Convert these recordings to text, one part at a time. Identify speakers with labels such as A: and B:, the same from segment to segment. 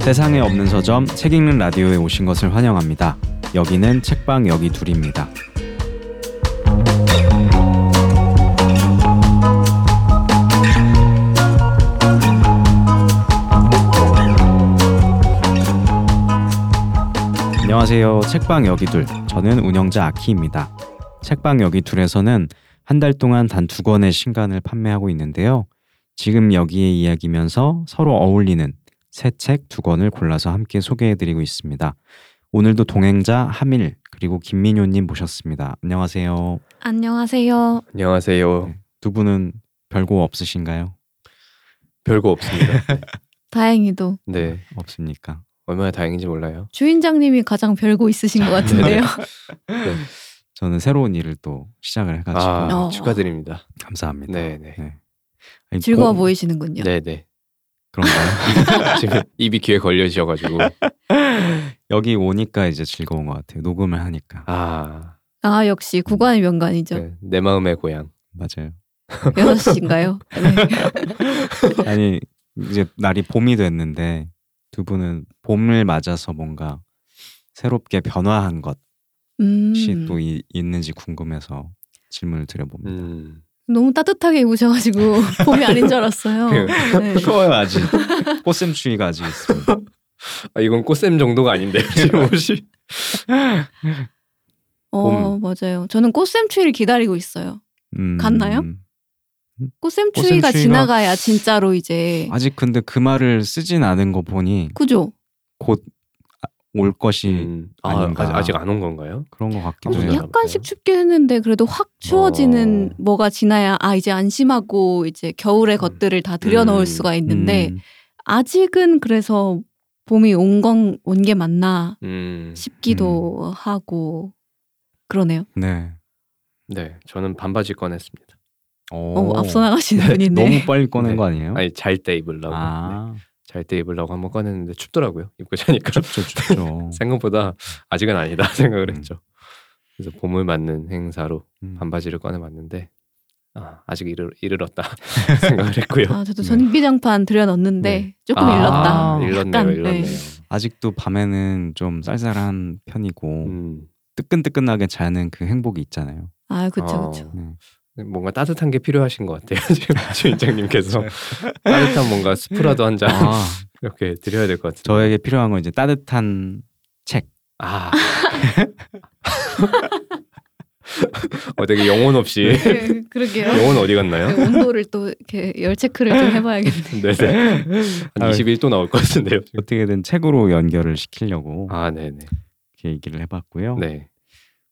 A: 세상에 없는 서점 책 읽는 라디오에 오신 것을 환영합니다. 여기는 책방 여기 둘입니다. 안녕하세요. 책방 여기 둘. 저는 운영자 아키입니다. 책방 여기 둘에서는 한 달 동안 단 두 권의 신간을 판매하고 있는데요. 지금 여기에 이야기면서 서로 어울리는 새 책 두 권을 골라서 함께 소개해드리고 있습니다. 오늘도 동행자 하밀 그리고 김민효님 모셨습니다. 안녕하세요.
B: 안녕하세요.
C: 안녕하세요.
A: 네. 두 분은 별거 없으신가요?
C: 별거 없습니다.
B: 다행히도
C: 네.
A: 없습니까?
C: 얼마나 다행인지 몰라요.
B: 주인장님이 가장 별거 있으신 것 같은데요.
C: 네.
A: 저는 새로운 일을 또 시작을 해가지고
C: 아,
B: 어.
C: 축하드립니다.
A: 감사합니다.
C: 네, 네.
A: 네. 아니,
B: 즐거워
A: 고-
B: 보이시는군요.
C: 네, 네.
A: 그런가요?
C: 지금 입이 귀에 걸려지셔 가지고.
A: 여기 오니까 이제 즐거운 것 같아요. 녹음을 하니까
C: 아.
B: 아 역시 구관의 명관이죠.
C: 네. 내 마음의 고향.
A: 맞아요.
B: 여섯 시인가요? 네.
A: 아니 이제 날이 봄이 됐는데 두 분은 봄을 맞아서 뭔가 새롭게 변화한 것이
B: 음,
A: 또 이- 있는지 궁금해서 질문을 드려봅니다.
C: 음.
B: 너무 따뜻하게 입으셔가지고 봄이 아닌 줄 알았어요.
C: 그-
B: 네.
A: 추워요 아직 꽃샘 추위가 아직 있습니다.
C: 아, 이건 꽃샘 정도가 아닌데. 지금 옷이.
B: 어 맞아요. 저는 꽃샘 추위를 기다리고 있어요.
A: 음,
B: 갔나요? 꽃샘 추위가
A: 꽃샘추위가-
B: 지나가야 진짜로 이제
A: 아직 근데 그 말을 쓰진 않은 거 보니
B: 그죠?
A: 곧 올 것이
C: 음. 아. 아직, 아직 안 온 건가요?
A: 그런 것 같기도
C: 어,
A: 해요.
C: 약-
B: 약간씩 춥게 했는데 그래도 확 추워지는
C: 어.
B: 뭐가 지나야 아 이제 안심하고 이제 겨울의
C: 음.
B: 것들을 다 들여놓을
C: 음.
B: 수가 있는데
A: 음,
B: 아직은 그래서 봄이 온 건 온 게 맞나
C: 음.
B: 싶기도 하고 그러네요.
A: 네.
C: 네. 저는 반바지 꺼냈습니다.
B: 어, 앞서 나가시는 분이네.
A: 너무 빨리 꺼낸
C: 네.
A: 거 아니에요?
C: 아니, 잘 때 입으려고. 네.
A: 아,
C: 잘때 입으려고 한번 꺼냈는데 춥더라고요. 입고 자니까.
A: 춥죠, 춥죠.
C: 생각보다 아직은 아니다 생각을
A: 음.
C: 했죠. 그래서 봄을 맞는 행사로
A: 음.
C: 반바지를 꺼내봤는데 아, 아직 이르, 이르렀다 생각을 했고요.
B: 아 저도
A: 네.
B: 전기장판 들여놨는데
C: 네.
B: 조금
A: 아,
B: 일렀다.
C: 일렀네요,
B: 약간,
C: 일렀네요.
B: 네.
A: 아직도 밤에는 좀 쌀쌀한 편이고
C: 음,
A: 뜨끈뜨끈하게 자는 그 행복이 있잖아요.
B: 아 그쵸
C: 어,
B: 그쵸.
A: 네.
C: 뭔가 따뜻한 게 필요하신 것 같아요. 지금 주인장님께서 따뜻한 뭔가 스프라도 한잔
A: 아,
C: 이렇게 드려야 될 것 같은데.
A: 저에게 필요한 건 이제 따뜻한 책.
C: 아, 어, 되게 영혼 없이
B: 네, 그러게요.
C: 영혼 어디 갔나요?
B: 네, 온도를 또 이렇게 열 체크를 좀 해봐야겠네.
C: 네네 한
A: 아,
C: 21도 나올 것 같은데요. 지금.
A: 어떻게든 책으로 연결을 시키려고
C: 아, 네네.
A: 이렇게 얘기를 해봤고요.
C: 네.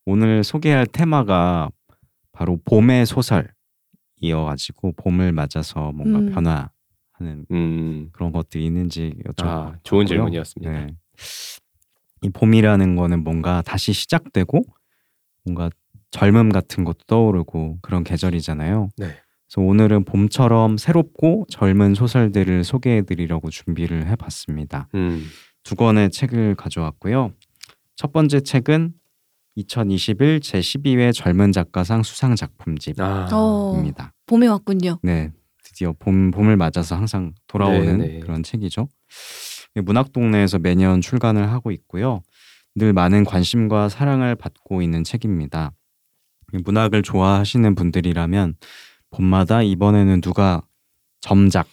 A: 오늘 소개할 테마가 바로 봄의 소설이어가지고 봄을 맞아서 뭔가
B: 음.
A: 변화하는
C: 음,
A: 그런 것들이 있는지 여쭤봤고요.
C: 아, 좋은 질문이었습니다.
A: 네. 이 봄이라는 거는 뭔가 다시 시작되고 뭔가 젊음 같은 것도 떠오르고 그런 계절이잖아요.
C: 네.
A: 그래서 오늘은 봄처럼 새롭고 젊은 소설들을 소개해드리려고 준비를 해봤습니다.
C: 음,
A: 두 권의 책을 가져왔고요. 첫 번째 책은 2021 제12회 젊은 작가상 수상 작품집입니다.
B: 어, 봄이 왔군요.
A: 네, 드디어 봄 봄을 맞아서 항상 돌아오는
C: 네, 네.
A: 그런 책이죠. 문학 동네에서 매년 출간을 하고 있고요. 늘 많은 관심과 사랑을 받고 있는 책입니다. 이 문학을 좋아하시는 분들이라면 봄마다 이번에는 누가 점작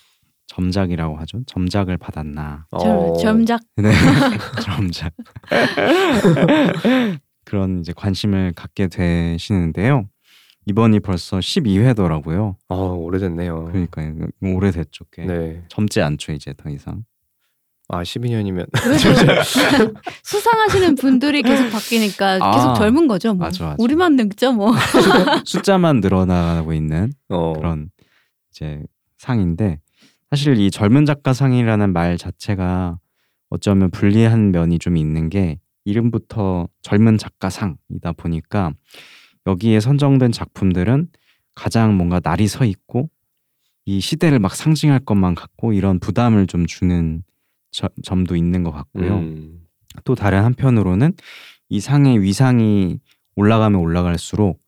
A: 점작이라고 하죠. 점작을 받았나.
B: 젊,
C: 어,
B: 젊작
A: 네, 점작. 그런 이제 관심을 갖게 되시는데요. 이번이 벌써 12회더라고요.
C: 아, 오래됐네요.
A: 그러니까 오래됐죠. 꽤.
C: 네.
A: 젊지 않죠 이제 더 이상.
C: 아, 12년이면
B: 그래도 수상하시는 분들이 계속 바뀌니까
A: 아,
B: 계속 젊은 거죠. 뭐.
A: 맞아, 맞아.
B: 우리만 늙죠 뭐.
A: 숫자만 늘어나고 있는
C: 어,
A: 그런 이제 상인데 사실 이 젊은 작가 상이라는 말 자체가 어쩌면 불리한 면이 좀 있는 게 이름부터 젊은 작가 상이다 보니까 여기에 선정된 작품들은 가장 뭔가 날이 서 있고 이 시대를 막 상징할 것만 같고 이런 부담을 좀 주는 저- 점도 있는 것 같고요.
C: 음,
A: 또 다른 한편으로는 이 상의 위상이 올라가면 올라갈수록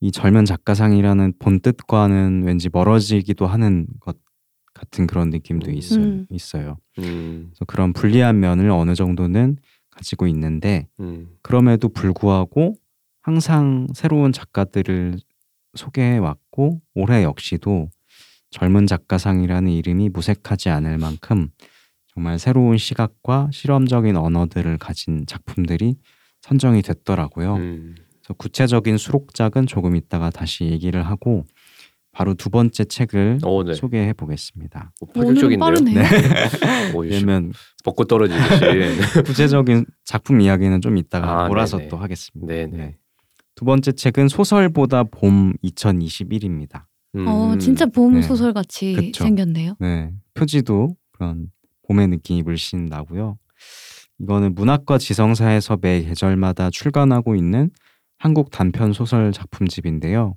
A: 이 젊은 작가상이라는 본 뜻과는 왠지 멀어지기도 하는 것 같은 그런 느낌도
C: 음.
A: 있어,
B: 음.
A: 있어요.
C: 음,
A: 그래서 그런 불리한 면을 어느 정도는 가지고 있는데
C: 음,
A: 그럼에도 불구하고 항상 새로운 작가들을 소개해 왔고 올해 역시도 젊은 작가상이라는 이름이 무색하지 않을 만큼 정말 새로운 시각과 실험적인 언어들을 가진 작품들이 선정이 됐더라고요.
C: 음.
A: 그래서 구체적인 수록작은 조금 있다가 다시 얘기를 하고 바로 두 번째 책을
C: 오, 네.
A: 소개해 보겠습니다.
C: 오,
B: 오늘은
C: 파격적인데요.
B: 빠르네요.
C: 오,
A: 왜냐면
C: 벚꽃 떨어지듯이.
A: 구체적인 작품 이야기는 좀 이따가
C: 아,
A: 몰아서
C: 네네.
A: 또 하겠습니다.
C: 네네.
A: 네. 두 번째 책은 소설보다 봄 2021입니다.
C: 음.
B: 어, 진짜 봄
A: 네.
B: 소설 같이
A: 그쵸.
B: 생겼네요.
A: 네, 표지도 그런 봄의 느낌이 물씬 나고요. 이거는 문학과 지성사에서 매 계절마다 출간하고 있는 한국 단편 소설 작품집인데요.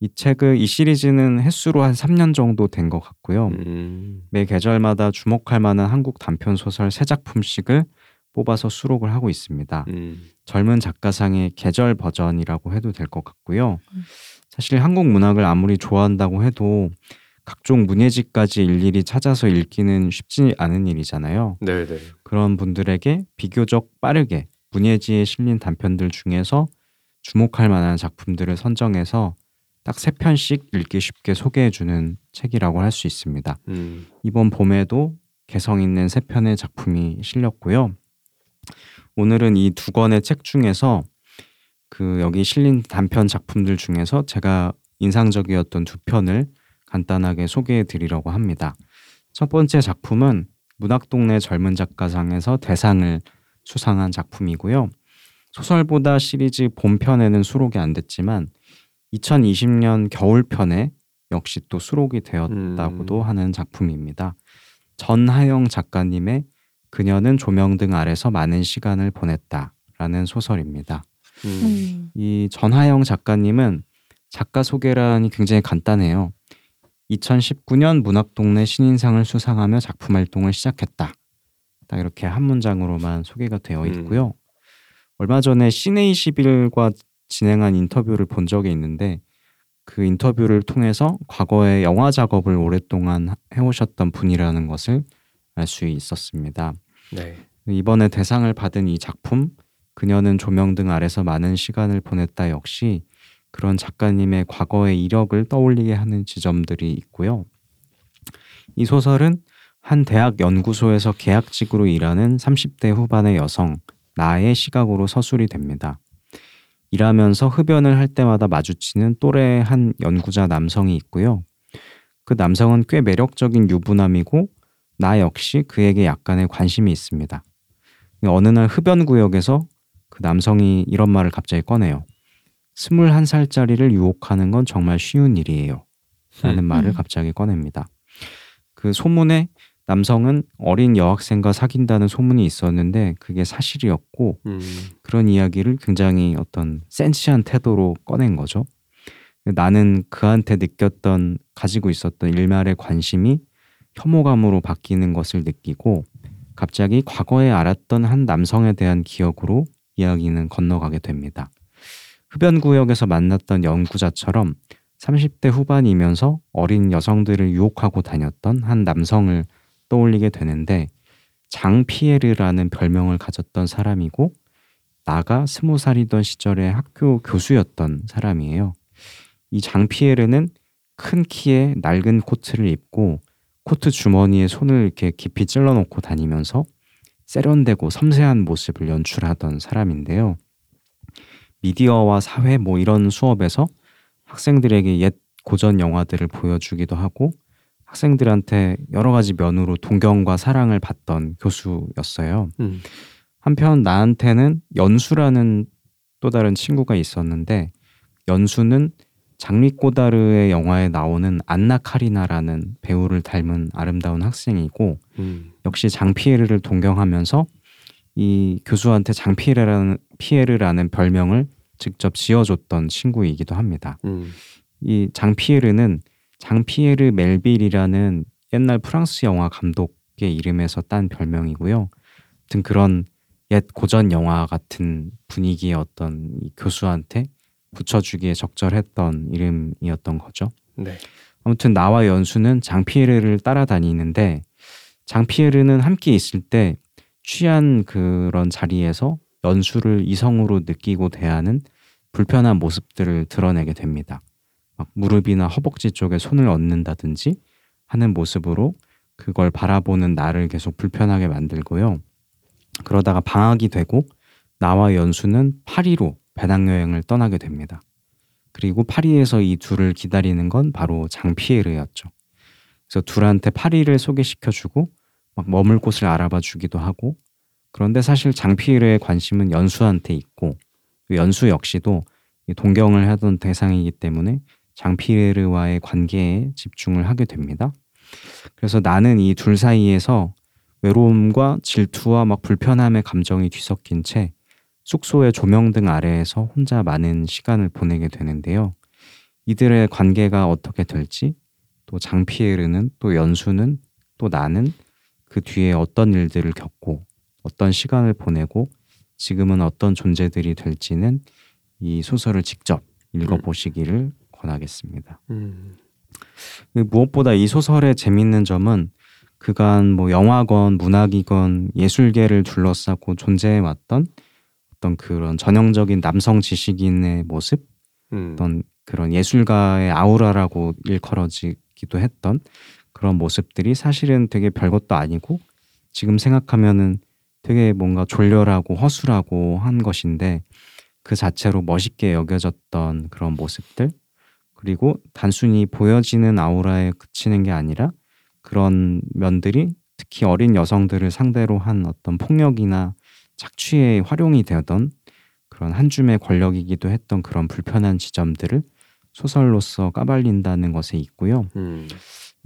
A: 이 책을 이 시리즈는 횟수로 한 3년 정도 된 것 같고요.
C: 음.
A: 매 계절마다 주목할 만한 한국 단편 소설 세 작품씩을 뽑아서 수록을 하고 있습니다.
C: 음.
A: 젊은 작가상의 계절 버전이라고 해도 될 것 같고요.
B: 음.
A: 사실 한국 문학을 아무리 좋아한다고 해도 각종 문예지까지 일일이 찾아서 읽기는 쉽지 않은 일이잖아요.
C: 네네.
A: 그런 분들에게 비교적 빠르게 문예지에 실린 단편들 중에서 주목할 만한 작품들을 선정해서 딱 세 편씩 읽기 쉽게 소개해주는 책이라고 할 수 있습니다.
C: 음.
A: 이번 봄에도 개성 있는 세 편의 작품이 실렸고요. 오늘은 이 두 권의 책 중에서 그 여기 실린 단편 작품들 중에서 제가 인상적이었던 두 편을 간단하게 소개해 드리려고 합니다. 첫 번째 작품은 문학동네 젊은 작가상에서 대상을 수상한 작품이고요. 소설보다 시리즈 본편에는 수록이 안 됐지만 2020년 겨울편에 역시 또 수록이 되었다고도
C: 음.
A: 하는 작품입니다. 전하영 작가님의 그녀는 조명 등 아래서 많은 시간을 보냈다라는 소설입니다.
C: 음.
B: 음.
A: 이 전하영 작가님은 작가 소개란이 굉장히 간단해요. 2019년 문학동네 신인상을 수상하며 작품 활동을 시작했다. 딱 이렇게 한 문장으로만 소개가 되어
C: 음.
A: 있고요. 얼마 전에 시네21과 진행한 인터뷰를 본 적이 있는데 그 인터뷰를 통해서 과거에 영화 작업을 오랫동안 해오셨던 분이라는 것을 알 수 있었습니다.
C: 네.
A: 이번에 대상을 받은 이 작품 그녀는 조명등 아래서 많은 시간을 보냈다 역시 그런 작가님의 과거의 이력을 떠올리게 하는 지점들이 있고요. 이 소설은 한 대학 연구소에서 계약직으로 일하는 30대 후반의 여성 나의 시각으로 서술이 됩니다. 일하면서 흡연을 할 때마다 마주치는 또래의 한 연구자 남성이 있고요. 그 남성은 꽤 매력적인 유부남이고 나 역시 그에게 약간의 관심이 있습니다. 어느 날 흡연 구역에서 그 남성이 이런 말을 갑자기 꺼내요. 스물한 살짜리를 유혹하는 건 정말 쉬운 일이에요. 라는
C: 음.
A: 말을
B: 음.
A: 갑자기 꺼냅니다. 그 소문에 남성은 어린 여학생과 사귄다는 소문이 있었는데 그게 사실이었고
C: 음.
A: 그런 이야기를 굉장히 어떤 센치한 태도로 꺼낸 거죠. 나는 그한테 느꼈던 가지고 있었던 일말의 관심이 혐오감으로 바뀌는 것을 느끼고 갑자기 과거에 알았던 한 남성에 대한 기억으로 이야기는 건너가게 됩니다. 흡연 구역에서 만났던 연구자처럼 30대 후반이면서 어린 여성들을 유혹하고 다녔던 한 남성을 떠올리게 되는데 장피에르라는 별명을 가졌던 사람이고 나가 스무 살이던 시절에 학교 교수였던 사람이에요. 이 장피에르는 큰 키에 낡은 코트를 입고 코트 주머니에 손을 이렇게 깊이 찔러놓고 다니면서 세련되고 섬세한 모습을 연출하던 사람인데요. 미디어와 사회 뭐 이런 수업에서 학생들에게 옛 고전 영화들을 보여주기도 하고 학생들한테 여러 가지 면으로 동경과 사랑을 받던 교수였어요.
C: 음.
A: 한편 나한테는 연수라는 또 다른 친구가 있었는데 연수는 장리 꼬다르의 영화에 나오는 안나 카리나라는 배우를 닮은 아름다운 학생이고
C: 음.
A: 역시 장피에르를 동경하면서 이 교수한테 장피에르라는 피에르라는 별명을 직접 지어줬던 친구이기도 합니다.
C: 음.
A: 이 장피에르는 장피에르 멜빌이라는 옛날 프랑스 영화 감독의 이름에서 딴 별명이고요. 아무튼 그런 옛 고전 영화 같은 분위기의 어떤 이 교수한테 붙여주기에 적절했던 이름이었던 거죠.
C: 네.
A: 아무튼 나와 연수는 장피에르를 따라다니는데 장피에르는 함께 있을 때 취한 그런 자리에서 연수를 이성으로 느끼고 대하는 불편한 모습들을 드러내게 됩니다. 막 무릎이나 허벅지 쪽에 손을 얹는다든지 하는 모습으로 그걸 바라보는 나를 계속 불편하게 만들고요. 그러다가 방학이 되고 나와 연수는 파리로 배낭여행을 떠나게 됩니다. 그리고 파리에서 이 둘을 기다리는 건 바로 장피에르였죠. 그래서 둘한테 파리를 소개시켜주고 막 머물 곳을 알아봐 주기도 하고 그런데 사실 장피에르의 관심은 연수한테 있고 연수 역시도 동경을 하던 대상이기 때문에 장피에르와의 관계에 집중을 하게 됩니다. 그래서 나는 이 둘 사이에서 외로움과 질투와 막 불편함의 감정이 뒤섞인 채 숙소의 조명 등 아래에서 혼자 많은 시간을 보내게 되는데요. 이들의 관계가 어떻게 될지, 또 장피에르는, 또 연수는, 또 나는 그 뒤에 어떤 일들을 겪고, 어떤 시간을 보내고, 지금은 어떤 존재들이 될지는 이 소설을 직접 읽어보시기를 권하겠습니다.
C: 음.
A: 그 무엇보다 이 소설의 재밌는 점은 그간 뭐 영화건 문학이건 예술계를 둘러싸고 존재해왔던 어떤 그런 전형적인 남성 지식인의 모습,
C: 음.
A: 어떤 그런 예술가의 아우라라고 일컬어지기도 했던 그런 모습들이 사실은 되게 별것도 아니고 지금 생각하면은 되게 뭔가 졸렬하고 허술하고 한 것인데 그 자체로 멋있게 여겨졌던 그런 모습들 그리고 단순히 보여지는 아우라에 그치는 게 아니라 그런 면들이 특히 어린 여성들을 상대로 한 어떤 폭력이나 착취에 활용이 되던 그런 한 줌의 권력이기도 했던 그런 불편한 지점들을 소설로서 까발린다는 것에 있고요.
C: 음.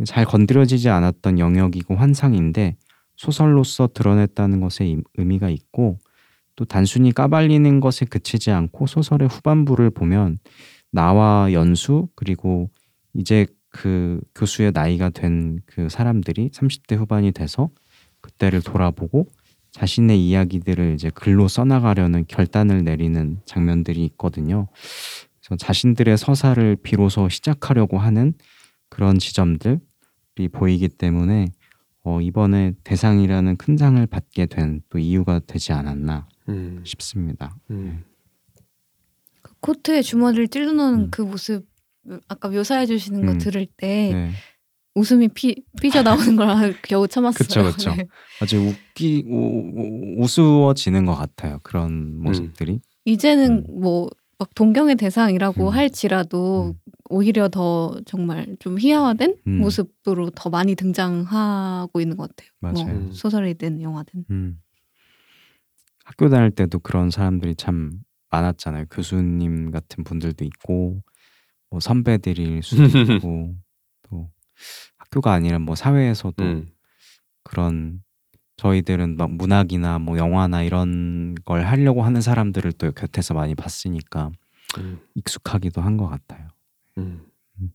A: 잘 건드려지지 않았던 영역이고 환상인데 소설로서 드러냈다는 것에 이- 의미가 있고 또 단순히 까발리는 것에 그치지 않고 소설의 후반부를 보면 나와 연수 그리고 이제 그 교수의 나이가 된 그 사람들이 30대 후반이 돼서 그때를 돌아보고 자신의 이야기들을 이제 글로 써나가려는 결단을 내리는 장면들이 있거든요. 그래서 자신들의 서사를 비로소 시작하려고 하는 그런 지점들이 보이기 때문에 어, 이번에 대상이라는 큰 상을 받게 된 또 이유가 되지 않았나
C: 음.
A: 싶습니다.
C: 음.
B: 그 코트에 주머니를 찔러 넣는
A: 음.
B: 그 모습 아까 묘사해 주시는 거
A: 음.
B: 들을 때
A: 네.
B: 웃음이 피, 삐져 나오는 걸 겨우 참았어요.
A: 그쵸.
B: 네.
A: 아주 웃기 우, 우- 우스워지는 것 같아요. 그런 모습들이.
B: 이제는 뭐 막 동경의 대상이라고
A: 음.
B: 할지라도
A: 음.
B: 오히려 더 정말 좀 희화화된
A: 음.
B: 모습으로 더 많이 등장하고 있는 것 같아요.
A: 맞아요.
B: 뭐 소설이든 영화든.
A: 음. 학교 다닐 때도 그런 사람들이 참 많았잖아요. 교수님 같은 분들도 있고, 뭐 선배들일 수도 있고, 또 학교가 아니라 뭐 사회에서도
C: 음.
A: 그런 저희들은 막 문학이나 뭐 영화나 이런 걸 하려고 하는 사람들을 또 곁에서 많이 봤으니까
C: 음.
A: 익숙하기도 한 것 같아요.
C: 음.
A: 음.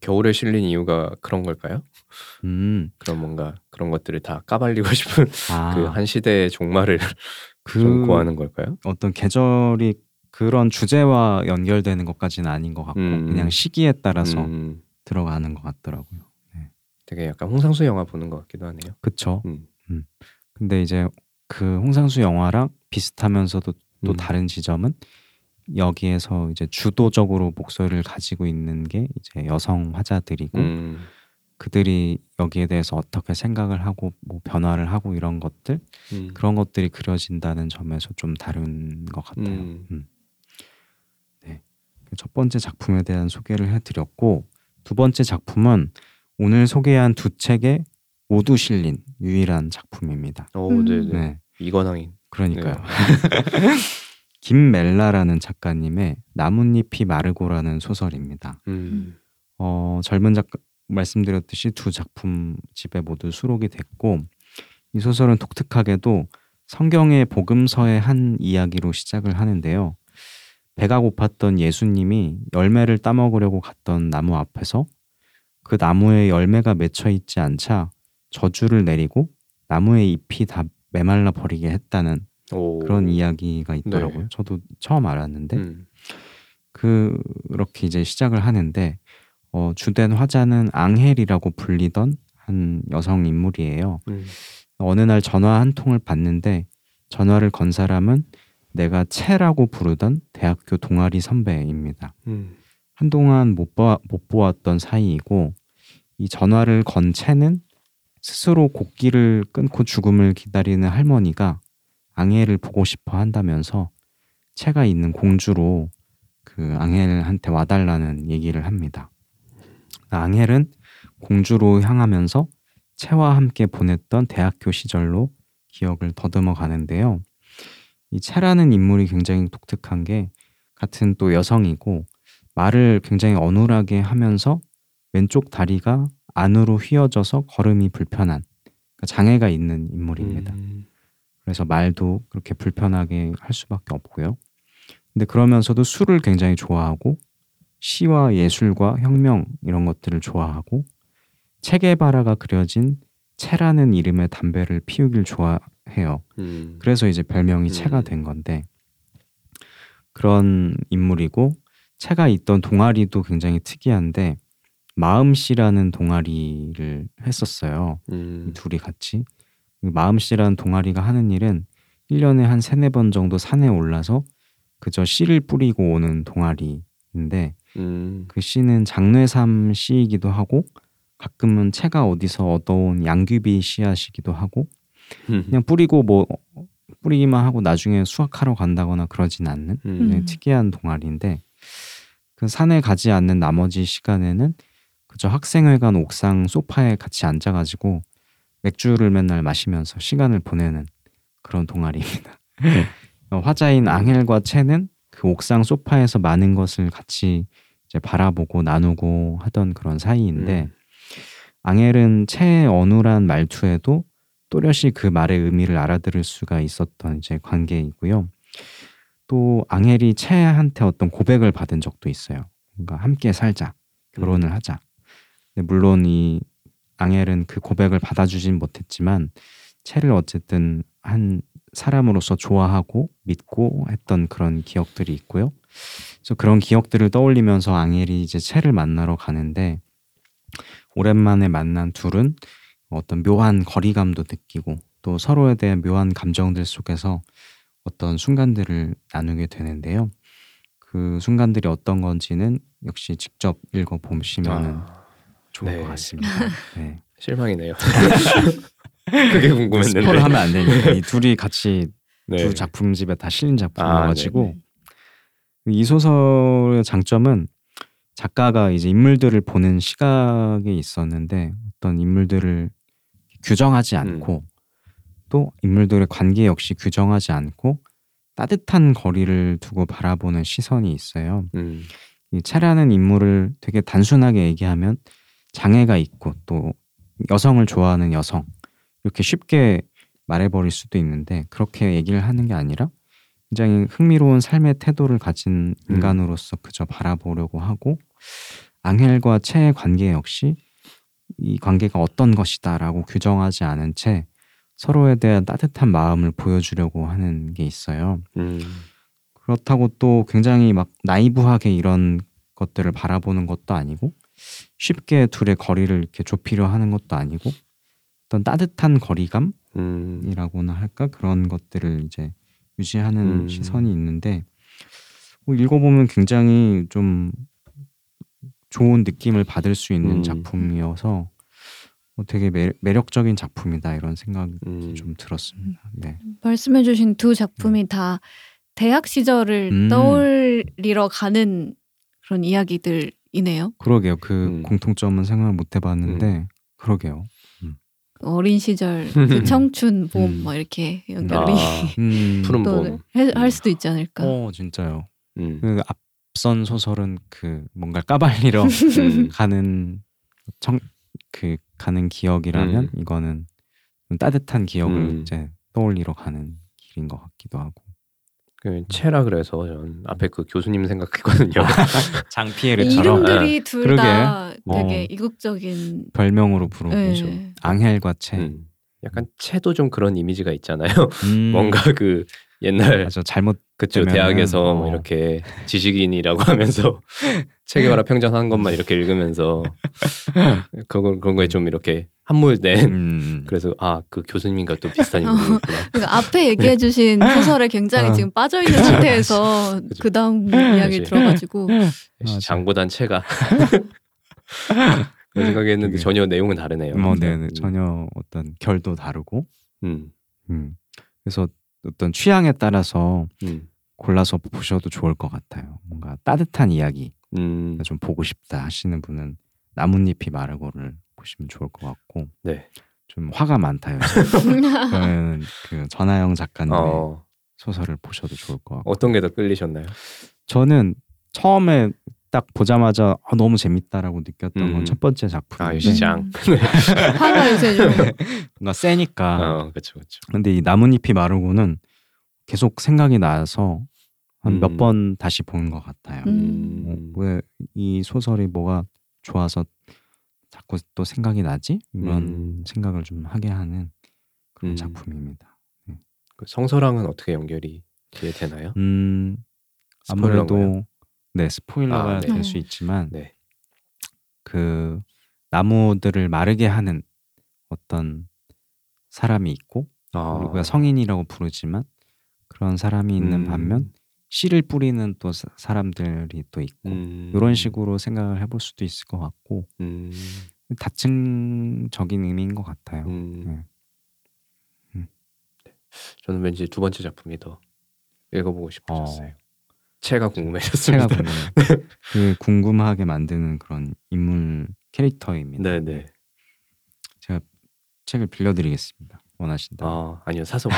C: 겨울에 실린 이유가 그런 걸까요?
A: 음,
C: 그런 뭔가 그런 것들을 다 까발리고 싶은
A: 아,
C: 그한 시대의 종말을 그좀 고하는 걸까요?
A: 어떤 계절이 그런 주제와 연결되는 것까지는 아닌 것 같고
C: 음.
A: 그냥 시기에 따라서
C: 음.
A: 들어가는 것 같더라고요.
C: 되게 약간 홍상수 영화 보는 것 같기도 하네요.
A: 그쵸?
C: 음.
A: 근데 이제 그 홍상수 영화랑 비슷하면서도 또
C: 음.
A: 다른 지점은 여기에서 이제 주도적으로 목소리를 가지고 있는 게 이제 여성 화자들이고
C: 음.
A: 그들이 여기에 대해서 어떻게 생각을 하고 뭐 변화를 하고 이런 것들
C: 음.
A: 그런 것들이 그려진다는 점에서 좀 다른 것 같아요.
C: 음.
A: 음. 네. 첫 번째 작품에 대한 소개를 해드렸고 두 번째 작품은 오늘 소개한 두 책에 모두 실린 유일한 작품입니다.
C: 오,
B: 음.
C: 네네.
A: 네,
C: 이건왕인.
A: 그러니까요. 김멜라라는 작가님의 나뭇잎이 마르고라는 소설입니다.
C: 음.
A: 어, 젊은 작가 말씀드렸듯이 두 작품 집에 모두 수록이 됐고 이 소설은 독특하게도 성경의 복음서의 한 이야기로 시작을 하는데요. 배가 고팠던 예수님이 열매를 따먹으려고 갔던 나무 앞에서 그 나무에 열매가 맺혀 있지 않자 저주를 내리고 나무의 잎이 다 메말라 버리게 했다는
C: 오.
A: 그런 이야기가 있더라고요.
C: 네.
A: 저도 처음 알았는데
C: 음.
A: 그렇게 이제 시작을 하는데 어, 주된 화자는 앙헬이라고 불리던 한 여성 인물이에요.
C: 음.
A: 어느 날 전화 한 통을 받는데 전화를 건 사람은 내가 채라고 부르던 대학교 동아리 선배입니다.
C: 음.
A: 한동안 못, 봐, 못 보았던 사이이고 이 전화를 건 채는 스스로 곡기를 끊고 죽음을 기다리는 할머니가 앙헬을 보고 싶어 한다면서 채가 있는 공주로 그 앙헬한테 와달라는 얘기를 합니다. 앙헬은 공주로 향하면서 채와 함께 보냈던 대학교 시절로 기억을 더듬어 가는데요. 이 채라는 인물이 굉장히 독특한 게 같은 또 여성이고 말을 굉장히 어눌하게 하면서 왼쪽 다리가 안으로 휘어져서 걸음이 불편한 그러니까 장애가 있는 인물입니다.
C: 음.
A: 그래서 말도 그렇게 불편하게 할 수밖에 없고요. 근데 그러면서도 술을 굉장히 좋아하고 시와 예술과 혁명 이런 것들을 좋아하고 체게바라가 그려진 채라는 이름의 담배를 피우길 좋아해요.
C: 음.
A: 그래서 이제 별명이
C: 음.
A: 채가 된 건데 그런 인물이고 채가 있던 동아리도 굉장히 특이한데 마음씨라는 동아리를 했었어요.
C: 음.
A: 이 둘이 같이 이 마음씨라는 동아리가 하는 일은 1년에 한 세네 번 정도 산에 올라서 그저 씨를 뿌리고 오는 동아리인데
C: 음.
A: 그 씨는 장뇌삼 씨이기도 하고 가끔은 채가 어디서 얻어온 양귀비 씨앗이기도 하고
C: 음.
A: 그냥 뿌리고 뭐 뿌리기만 하고 나중에 수확하러 간다거나 그러진 않는
C: 음.
B: 음.
A: 특이한 동아리인데 그 산에 가지 않는 나머지 시간에는 그저 학생회관 옥상 소파에 같이 앉아가지고 맥주를 맨날 마시면서 시간을 보내는 그런 동아리입니다. 어, 화자인 앙헬과 채는 그 옥상 소파에서 많은 것을 같이 이제 바라보고 나누고 하던 그런 사이인데
C: 음.
A: 앙헬은 채의 어눌한 말투에도 또렷이 그 말의 의미를 알아들을 수가 있었던 이제 관계이고요. 또 앙헬이 채한테 어떤 고백을 받은 적도 있어요. 그러니까 함께 살자, 결혼을 하자. 근데 물론 이 앙헬은 그 고백을 받아주진 못했지만 채를 어쨌든 한 사람으로서 좋아하고 믿고 했던 그런 기억들이 있고요. 그래서 그런 기억들을 떠올리면서 앙헬이 이제 채를 만나러 가는데 오랜만에 만난 둘은 어떤 묘한 거리감도 느끼고 또 서로에 대한 묘한 감정들 속에서 어떤 순간들을 나누게 되는데요. 그 순간들이 어떤 건지는 역시 직접 읽어 보시면
C: 아,
A: 좋을
C: 네.
A: 것 같습니다. 네.
C: 실망이네요. 그게 궁금했는데.
A: 스포를 하면 안 되니까 이 둘이 같이
C: 네.
A: 두 작품집에 다 실린
C: 아,
A: 작품이어가지고 이 소설의 장점은 작가가 이제 인물들을 보는 시각에 있었는데 어떤 인물들을 규정하지
C: 음.
A: 않고 또 인물들의 관계 역시 규정하지 않고 따뜻한 거리를 두고 바라보는 시선이 있어요.
C: 음.
A: 이 채라는 인물을 되게 단순하게 얘기하면 장애가 있고 또 여성을 좋아하는 여성 이렇게 쉽게 말해버릴 수도 있는데 그렇게 얘기를 하는 게 아니라 굉장히 흥미로운 삶의 태도를 가진
C: 음.
A: 인간으로서 그저 바라보려고 하고 앙헬과 채의 관계 역시 이 관계가 어떤 것이다라고 규정하지 않은 채 서로에 대한 따뜻한 마음을 보여주려고 하는 게 있어요.
C: 음.
A: 그렇다고 또 굉장히 막 나이브하게 이런 것들을 바라보는 것도 아니고 쉽게 둘의 거리를 이렇게 좁히려 하는 것도 아니고 어떤 따뜻한 거리감이라고나
C: 음.
A: 할까 그런 것들을 이제 유지하는
C: 음.
A: 시선이 있는데 뭐 읽어보면 굉장히 좀 좋은 느낌을 받을 수 있는
C: 음.
A: 작품이어서 뭐 되게 매, 매력적인 작품이다 이런 생각이
C: 음.
A: 좀 들었습니다. 네.
B: 말씀해주신 두 작품이 다 대학 시절을
A: 음.
B: 떠올리러 가는 그런 이야기들이네요.
A: 그러게요. 그
C: 음.
A: 공통점은 생각을 못 해봤는데 그러게요.
B: 어린 시절, 그 청춘, 봄,
A: 음.
B: 뭐 이렇게 연결이
C: 아,
A: 음.
C: 푸른
B: 또
C: 봄.
B: 해- 할 수도 있지 않을까.
A: 어 진짜요.
C: 음.
A: 그 앞선 소설은 그 뭔가 까발리러
C: 음.
A: 가는 청 그 가는 기억이라면
C: 음.
A: 이거는 좀 따뜻한 기억을
C: 음.
A: 이제 떠올리러 가는 길인 것 같기도 하고.
C: 그 채라 그래서 전 앞에 그 교수님 생각했거든요.
A: 장피에르처럼
B: 이름들이 둘
A: 그러게.
B: 다
A: 어.
B: 되게 이국적인.
A: 별명으로 부르고
B: 네.
A: 앙헬과 채.
C: 음. 약간 채도 좀 그런 이미지가 있잖아요.
A: 음.
C: 뭔가 그 옛날
A: 맞아 잘못
C: 그쵸
A: 되면은,
C: 대학에서 뭐
A: 어.
C: 이렇게 지식인이라고 하면서 체계화라 평전한 것만 이렇게 읽으면서 그거 그런 거에 좀 이렇게 함몰된
A: 음,
C: 그래서 아 그 교수님과 또 비슷한
B: 어.
C: 인물이구나.
B: 그러니까 앞에 얘기해 주신 소설에 굉장히
A: 어.
B: 지금 빠져 있는 상태에서 그 다음 이야기
C: 그치.
B: 들어가지고.
C: 장보단 체가 그런 생각했는데
A: 그게-
C: 전혀 내용은 다르네요.
A: 뭐, 네, 네.
C: 음.
A: 전혀 어떤 결도 다르고,
C: 음,
A: 음. 그래서 어떤 취향에 따라서
C: 음,
A: 골라서 보셔도 좋을 것 같아요. 뭔가 따뜻한 이야기
C: 음,
A: 좀 보고 싶다 하시는 분은 나뭇잎이 마르고를 보시면 좋을 것 같고,
C: 네.
A: 좀 화가 많다. 그러면 그 전하영 작가님의
C: 어,
A: 소설을 보셔도 좋을 것 같고,
C: 어떤 게 더 끌리셨나요?
A: 저는 처음에 딱 보자마자 아, 너무 재밌다라고 느꼈던
C: 음.
A: 건첫 번째
C: 아
A: 작품인데
C: 유시장.
B: 화가 요새 좀
A: 뭔가 세니까
C: 어, 그렇죠, 그렇죠.
A: 근데 이 나뭇잎이 마르고는 계속 생각이 나서 한몇
C: 음.
A: 번 다시 본것 같아요.
B: 음.
A: 어, 왜이 소설이 뭐가 좋아서 자꾸 또 생각이 나지? 이런
C: 음.
A: 생각을 좀 하게 하는 그런
C: 음.
A: 작품입니다.
C: 그 성서랑은 어떻게 연결이 되나요?
A: 음? 아무래도 네 스포일러가
C: 아, 네.
A: 될수 있지만
C: 네.
A: 그 나무들을 마르게 하는 어떤 사람이 있고
C: 아,
A: 우리가 성인이라고 부르지만 그런 사람이 있는
C: 음.
A: 반면 씨를 뿌리는 또 사- 사람들이 또 있고
C: 음.
A: 이런 식으로 생각을 해볼 수도 있을 것 같고
C: 음,
A: 다층적인 의미인 것 같아요.
C: 음.
A: 네.
C: 저는 왠지 두 번째 작품이 더 읽어보고 싶어졌어요.
A: 어.
C: 체가 궁금해졌습니다.
A: 제가 보면 그 궁금하게 만드는 그런 인물 캐릭터입니다.
C: 네네.
A: 책을 빌려드리겠습니다. 원하신다.
C: 아 아니요 사서.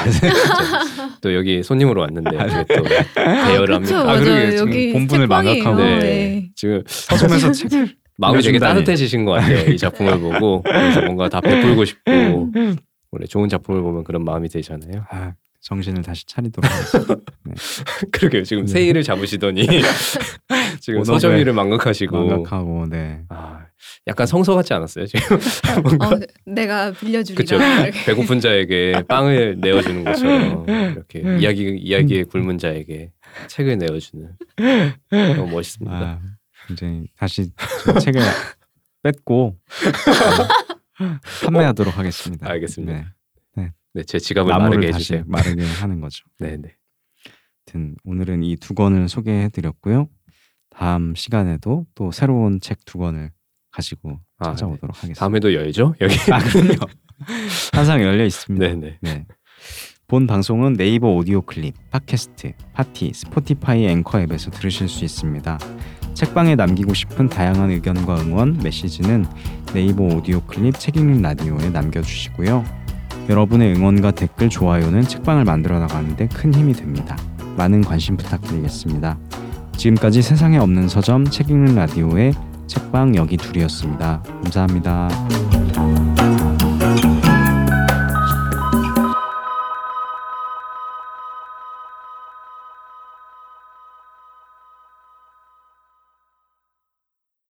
C: 또 여기 손님으로 왔는데 이게 또 대여를 합니다.
A: 아. 그러게. 지금
B: 여기
A: 본분을
B: 책방이에요.
A: 망각하고.
C: 네.
B: 네.
C: 지금
A: 서점에서 책을
C: 마음이 되게. 따뜻해지신 것 같아요. 이 작품을 보고 그래서 뭔가 다 베풀고 싶고 원래 좋은 작품을 보면 그런 마음이 들잖아요.
A: 아, 정신을 다시 차리도록 하겠습니다.
C: 그러게요. 지금
A: 네.
C: 세일을 잡으시더니 지금 서점일을 망각하시고
A: 망각하고 네.
C: 아 약간 성서 같지 않았어요 지금? 뭔가
B: 어, 내가 빌려주리라.
C: 그쵸. 배고픈 자에게 빵을 내어주는 것처럼 이렇게
A: 음.
C: 이야기 이야기에 굶은 자에게 책을 내어주는 너무 멋있습니다.
A: 아, 이제 다시 저 책을 뺏고 네, 판매하도록 하겠습니다.
C: 알겠습니다.
A: 네.
C: 네, 제 지갑을 마르게 해주세요.
A: 마르게 하는 거죠.
C: 네, 네.
A: 하여튼 오늘은 이 두 권을 소개해드렸고요. 다음 시간에도 또 새로운 책 두 권을 가지고
C: 아,
A: 찾아오도록 하겠습니다.
C: 다음에도 열죠? 여기.
A: 아 그럼요. 항상 열려 있습니다.
C: 네, 네.
A: 네. 본 방송은 네이버 오디오 클립, 팟캐스트, 파티, 스포티파이 앵커 앱에서 들으실 수 있습니다. 책방에 남기고 싶은 다양한 의견과 응원, 메시지는 네이버 오디오 클립 책 읽는 라디오에 남겨주시고요. 여러분의 응원과 댓글, 좋아요는 책방을 만들어 나가는데 큰 힘이 됩니다. 많은 관심 부탁드리겠습니다. 지금까지 세상에 없는 서점 책 읽는 라디오의 책방 여기 둘이었습니다. 감사합니다.